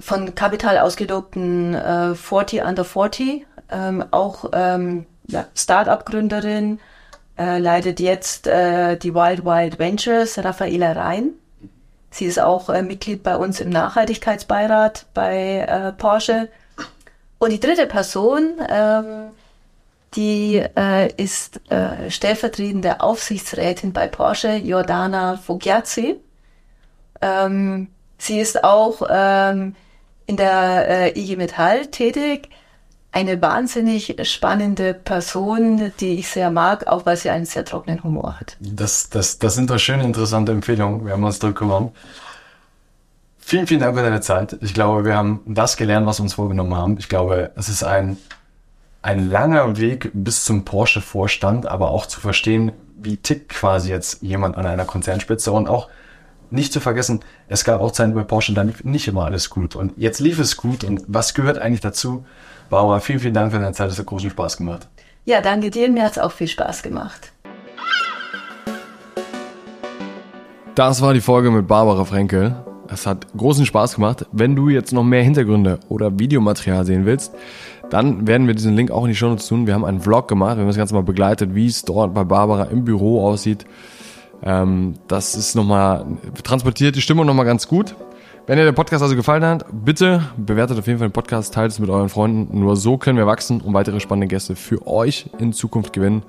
von Kapital ausgelobten äh, 40 Under 40, ähm, auch ähm, ja, Start-up-Gründerin, äh, leitet jetzt äh, die Wild Wild Ventures, Raffaela Rhein. Sie ist auch äh, Mitglied bei uns im Nachhaltigkeitsbeirat bei äh, Porsche. Und die dritte Person, ähm, die äh, ist äh, stellvertretende Aufsichtsrätin bei Porsche, Jordana Fogiazzi. Ähm, sie ist auch ähm, in der äh, IG Metall tätig. Eine wahnsinnig spannende Person, die ich sehr mag, auch weil sie einen sehr trockenen Humor hat. Das, das, das sind doch schöne, interessante Empfehlungen. Wir haben uns gewonnen. Vielen, vielen Dank für deine Zeit. Ich glaube, wir haben das gelernt, was wir uns vorgenommen haben. Ich glaube, es ist ein, ein langer Weg bis zum Porsche-Vorstand, aber auch zu verstehen, wie tickt quasi jetzt jemand an einer Konzernspitze und auch nicht zu vergessen, es gab auch Zeiten bei Porsche, da lief nicht immer alles gut. Und jetzt lief es gut. Und was gehört eigentlich dazu? Barbara, vielen, vielen Dank für deine Zeit. Es hat großen Spaß gemacht. Ja, danke dir. Mir hat es auch viel Spaß gemacht. Das war die Folge mit Barbara Frenkel. Es hat großen Spaß gemacht. Wenn du jetzt noch mehr Hintergründe oder Videomaterial sehen willst, dann werden wir diesen Link auch in die Show Notes tun. Wir haben einen Vlog gemacht, wir haben das Ganze mal begleitet, wie es dort bei Barbara im Büro aussieht. Ähm, das ist nochmal, transportiert die Stimmung nochmal ganz gut. Wenn dir der Podcast also gefallen hat, bitte bewertet auf jeden Fall den Podcast, teilt es mit euren Freunden. Nur so können wir wachsen und weitere spannende Gäste für euch in Zukunft gewinnen.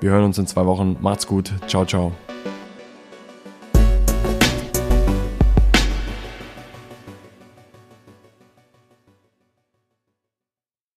Wir hören uns in zwei Wochen. Macht's gut. Ciao, ciao.